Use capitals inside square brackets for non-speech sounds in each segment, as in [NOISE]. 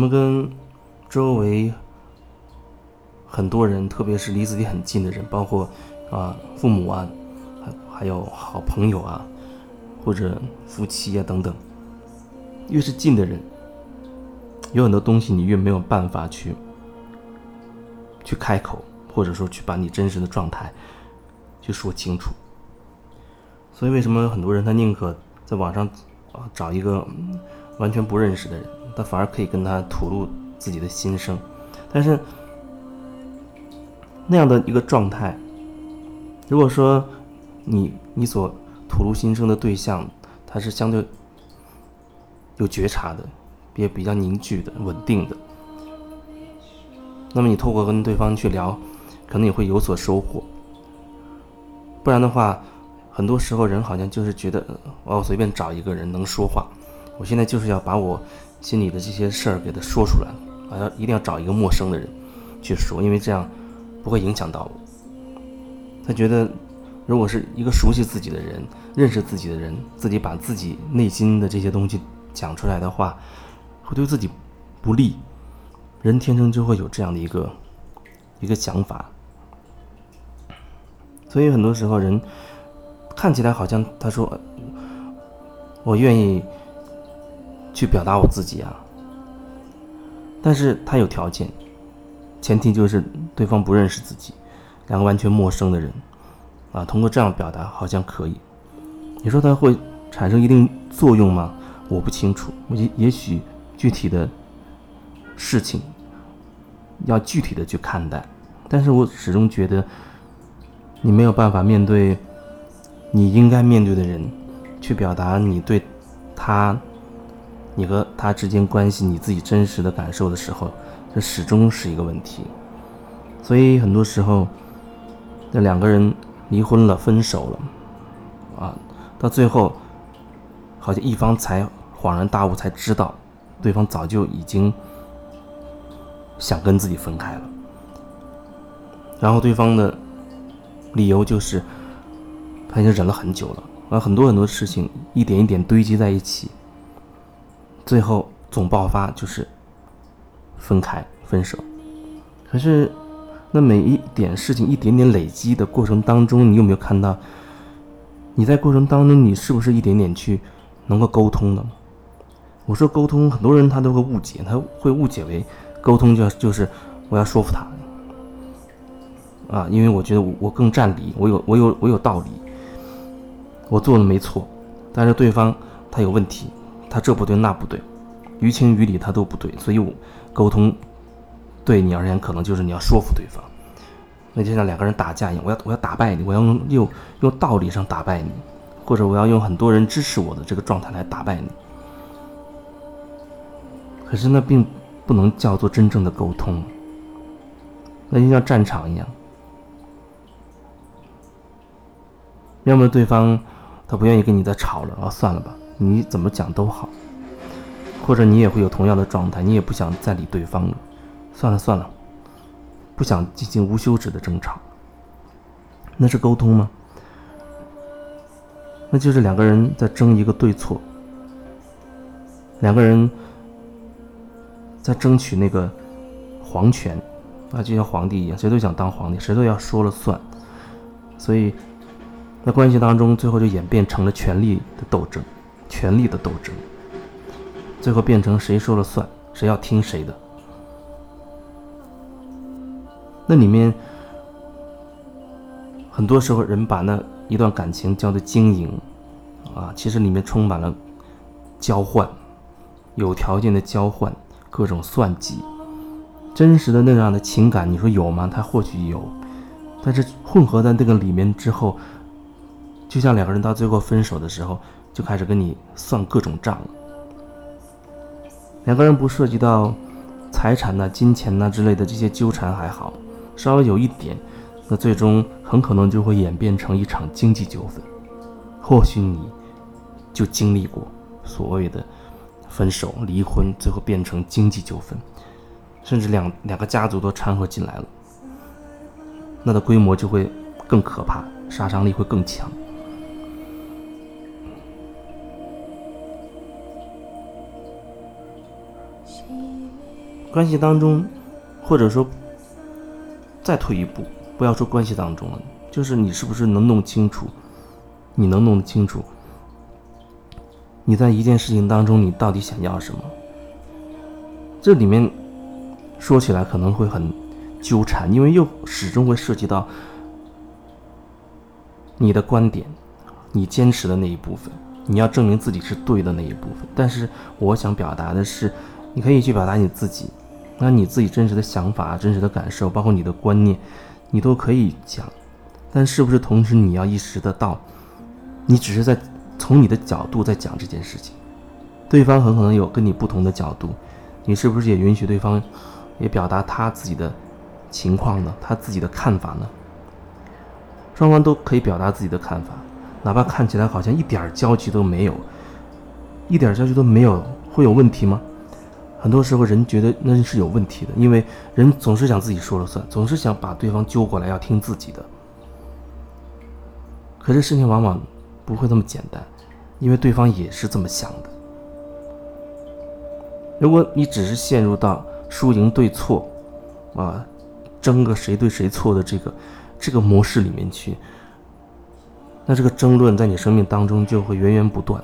我们跟周围很多人，特别是离自己很近的人，包括啊父母啊，还还有好朋友啊，或者夫妻啊等等，越是近的人，有很多东西你越没有办法去去开口，或者说去把你真实的状态去说清楚。所以为什么很多人他宁可在网上啊找一个完全不认识的人？他反而可以跟他吐露自己的心声，但是那样的一个状态，如果说你你所吐露心声的对象，他是相对有觉察的，也比较凝聚的、稳定的，那么你透过跟对方去聊，可能也会有所收获。不然的话，很多时候人好像就是觉得，我随便找一个人能说话，我现在就是要把我。心里的这些事儿给他说出来，啊，要一定要找一个陌生的人去说，因为这样不会影响到我。他觉得，如果是一个熟悉自己的人、认识自己的人，自己把自己内心的这些东西讲出来的话，会对自己不利。人天生就会有这样的一个一个想法，所以很多时候人看起来好像他说 [CLEARS THROAT] 我愿意。去表达我自己啊，但是他有条件，前提就是对方不认识自己，两个完全陌生的人，啊，通过这样表达好像可以，你说他会产生一定作用吗？我不清楚，也也许具体的事情要具体的去看待，但是我始终觉得你没有办法面对你应该面对的人，去表达你对他。你和他之间关系，你自己真实的感受的时候，这始终是一个问题。所以很多时候，那两个人离婚了、分手了，啊，到最后，好像一方才恍然大悟，才知道对方早就已经想跟自己分开了。然后对方的理由就是他已经忍了很久了，啊，很多很多事情一点一点堆积在一起。最后总爆发就是分开、分手。可是，那每一点事情一点点累积的过程当中，你有没有看到？你在过程当中，你是不是一点点去能够沟通的？我说沟通，很多人他都会误解，他会误解为沟通就就是我要说服他啊，因为我觉得我我更占理，我有我有我有道理，我做的没错，但是对方他有问题。他这不对那不对，于情于理他都不对，所以我沟通对你而言可能就是你要说服对方，那就像两个人打架一样，我要我要打败你，我要用用用道理上打败你，或者我要用很多人支持我的这个状态来打败你。可是那并不能叫做真正的沟通，那就像战场一样，要么对方他不愿意跟你再吵了，啊，算了吧。你怎么讲都好，或者你也会有同样的状态，你也不想再理对方了，算了算了，不想进行无休止的争吵，那是沟通吗？那就是两个人在争一个对错，两个人在争取那个皇权，啊，就像皇帝一样，谁都想当皇帝，谁都要说了算，所以在关系当中，最后就演变成了权力的斗争。权力的斗争，最后变成谁说了算，谁要听谁的。那里面很多时候，人把那一段感情叫做经营，啊，其实里面充满了交换，有条件的交换，各种算计，真实的那样的情感，你说有吗？他或许有，但是混合在那个里面之后，就像两个人到最后分手的时候。就开始跟你算各种账了。两个人不涉及到财产呐、金钱呐之类的这些纠缠还好，稍微有一点，那最终很可能就会演变成一场经济纠纷。或许你就经历过所谓的分手、离婚，最后变成经济纠纷，甚至两两个家族都掺和进来了，那的规模就会更可怕，杀伤力会更强。关系当中，或者说再退一步，不要说关系当中了，就是你是不是能弄清楚，你能弄得清楚，你在一件事情当中你到底想要什么？这里面说起来可能会很纠缠，因为又始终会涉及到你的观点，你坚持的那一部分，你要证明自己是对的那一部分。但是我想表达的是，你可以去表达你自己，那你自己真实的想法、真实的感受，包括你的观念，你都可以讲。但是不是同时你要意识得到，你只是在从你的角度在讲这件事情，对方很可能有跟你不同的角度。你是不是也允许对方也表达他自己的情况呢？他自己的看法呢？双方都可以表达自己的看法，哪怕看起来好像一点交集都没有，一点交集都没有，会有问题吗？很多时候人觉得那是有问题的，因为人总是想自己说了算，总是想把对方揪过来要听自己的。可是事情往往不会那么简单，因为对方也是这么想的。如果你只是陷入到输赢对错，啊，争个谁对谁错的这个这个模式里面去，那这个争论在你生命当中就会源源不断。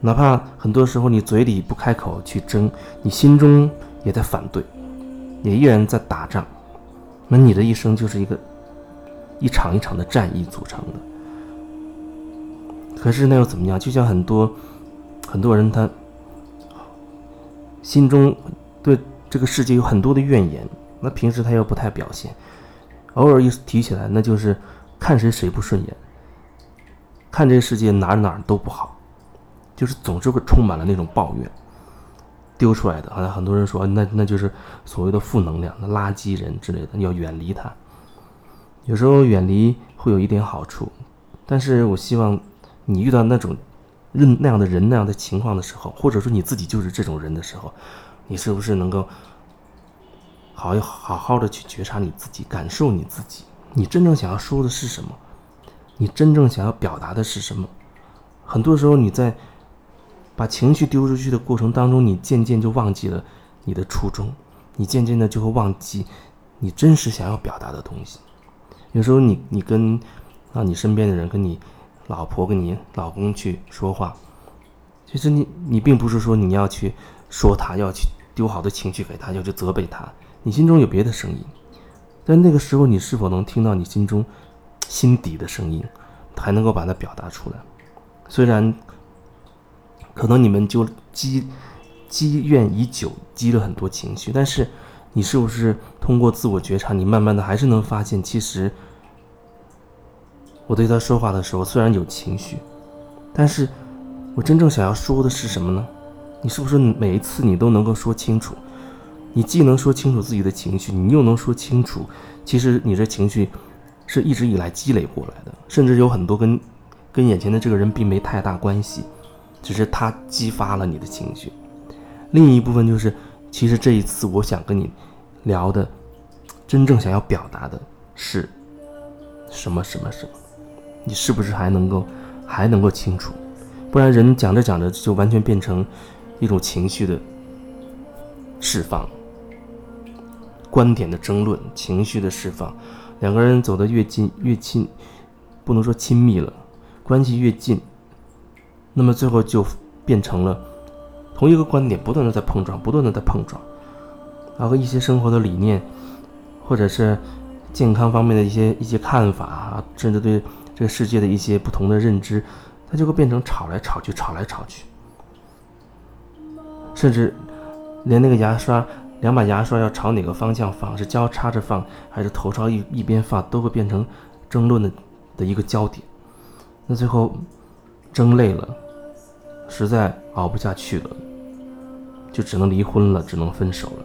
哪怕很多时候你嘴里不开口去争，你心中也在反对，也依然在打仗，那你的一生就是一个一场一场的战役组成的。可是那又怎么样？就像很多很多人他。心中对这个世界有很多的怨言，那平时他又不太表现，偶尔一提起来，那就是看谁谁不顺眼，看这个世界哪哪都不好，就是总是会充满了那种抱怨，丢出来的。好像很多人说，那那就是所谓的负能量、那垃圾人之类的，要远离他。有时候远离会有一点好处，但是我希望你遇到那种。认那样的人那样的情况的时候，或者说你自己就是这种人的时候，你是不是能够好好好的去觉察你自己，感受你自己，你真正想要说的是什么？你真正想要表达的是什么？很多时候你在把情绪丢出去的过程当中，你渐渐就忘记了你的初衷，你渐渐的就会忘记你真实想要表达的东西。有时候你你跟啊你身边的人跟你。老婆跟你老公去说话，其实你你并不是说你要去说他，要去丢好的情绪给他，要去责备他，你心中有别的声音。但那个时候，你是否能听到你心中心底的声音，还能够把它表达出来？虽然可能你们就积积怨已久，积了很多情绪，但是你是不是通过自我觉察，你慢慢的还是能发现，其实。我对他说话的时候，虽然有情绪，但是我真正想要说的是什么呢？你是不是每一次你都能够说清楚？你既能说清楚自己的情绪，你又能说清楚，其实你这情绪是一直以来积累过来的，甚至有很多跟跟眼前的这个人并没太大关系，只是他激发了你的情绪。另一部分就是，其实这一次我想跟你聊的，真正想要表达的是什么什么什么。你是不是还能够，还能够清楚？不然人讲着讲着就完全变成一种情绪的释放，观点的争论，情绪的释放。两个人走得越近越亲，不能说亲密了，关系越近，那么最后就变成了同一个观点不断的在碰撞，不断的在碰撞，然后一些生活的理念，或者是健康方面的一些一些看法啊，甚至对。这个世界的一些不同的认知，它就会变成吵来吵去，吵来吵去，甚至连那个牙刷，两把牙刷要朝哪个方向放，是交叉着放，还是头朝一一边放，都会变成争论的的一个焦点。那最后争累了，实在熬不下去了，就只能离婚了，只能分手了。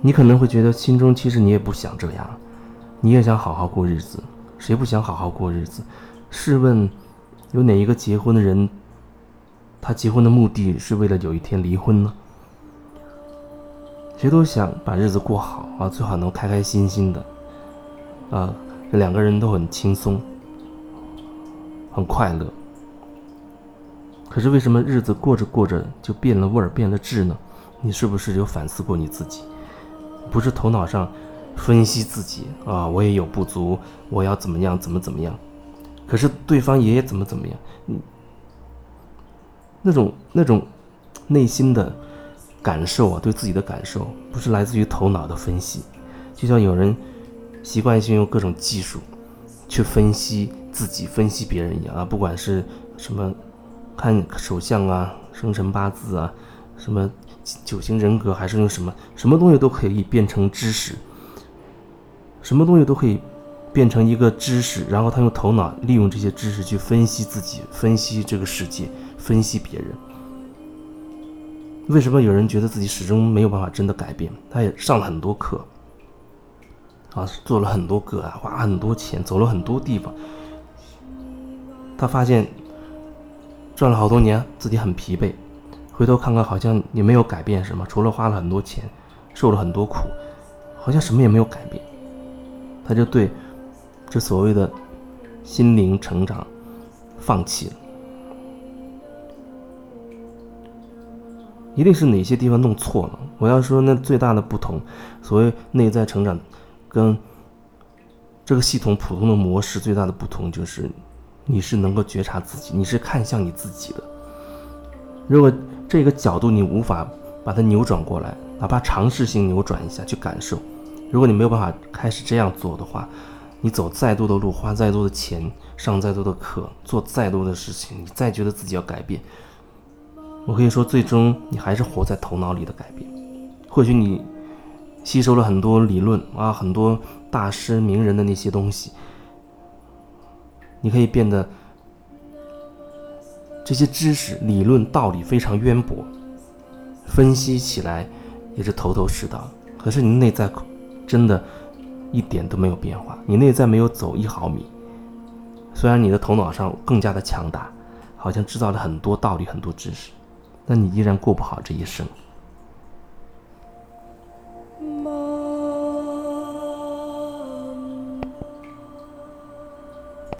你可能会觉得心中其实你也不想这样。你也想好好过日子，谁不想好好过日子？试问，有哪一个结婚的人，他结婚的目的是为了有一天离婚呢？谁都想把日子过好啊，最好能开开心心的，啊，两个人都很轻松，很快乐。可是为什么日子过着过着就变了味儿、变了质呢？你是不是有反思过你自己？不是头脑上分析自己啊，我也有不足，我要怎么样，怎么怎么样？可是对方也怎么怎么样？你那种那种内心的感受啊，对自己的感受，不是来自于头脑的分析，就像有人习惯性用各种技术去分析自己、分析别人一样啊，不管是什么。看手相啊，生辰八字啊，什么九型人格，还是用什么什么东西都可以变成知识，什么东西都可以变成一个知识，然后他用头脑利用这些知识去分析自己，分析这个世界，分析别人。为什么有人觉得自己始终没有办法真的改变？他也上了很多课，啊，做了很多个啊，花很多钱，走了很多地方，他发现。赚了好多年，自己很疲惫，回头看看，好像也没有改变什么，除了花了很多钱，受了很多苦，好像什么也没有改变。他就对这所谓的心灵成长放弃了。一定是哪些地方弄错了？我要说，那最大的不同，所谓内在成长，跟这个系统普通的模式最大的不同就是。你是能够觉察自己，你是看向你自己的。如果这个角度你无法把它扭转过来，哪怕尝试性扭转一下去感受，如果你没有办法开始这样做的话，你走再多的路，花再多的钱，上再多的课，做再多的事情，你再觉得自己要改变，我可以说，最终你还是活在头脑里的改变。或许你吸收了很多理论啊，很多大师名人的那些东西。你可以变得这些知识、理论、道理非常渊博，分析起来也是头头是道。可是你内在真的一点都没有变化，你内在没有走一毫米。虽然你的头脑上更加的强大，好像知道了很多道理、很多知识，但你依然过不好这一生。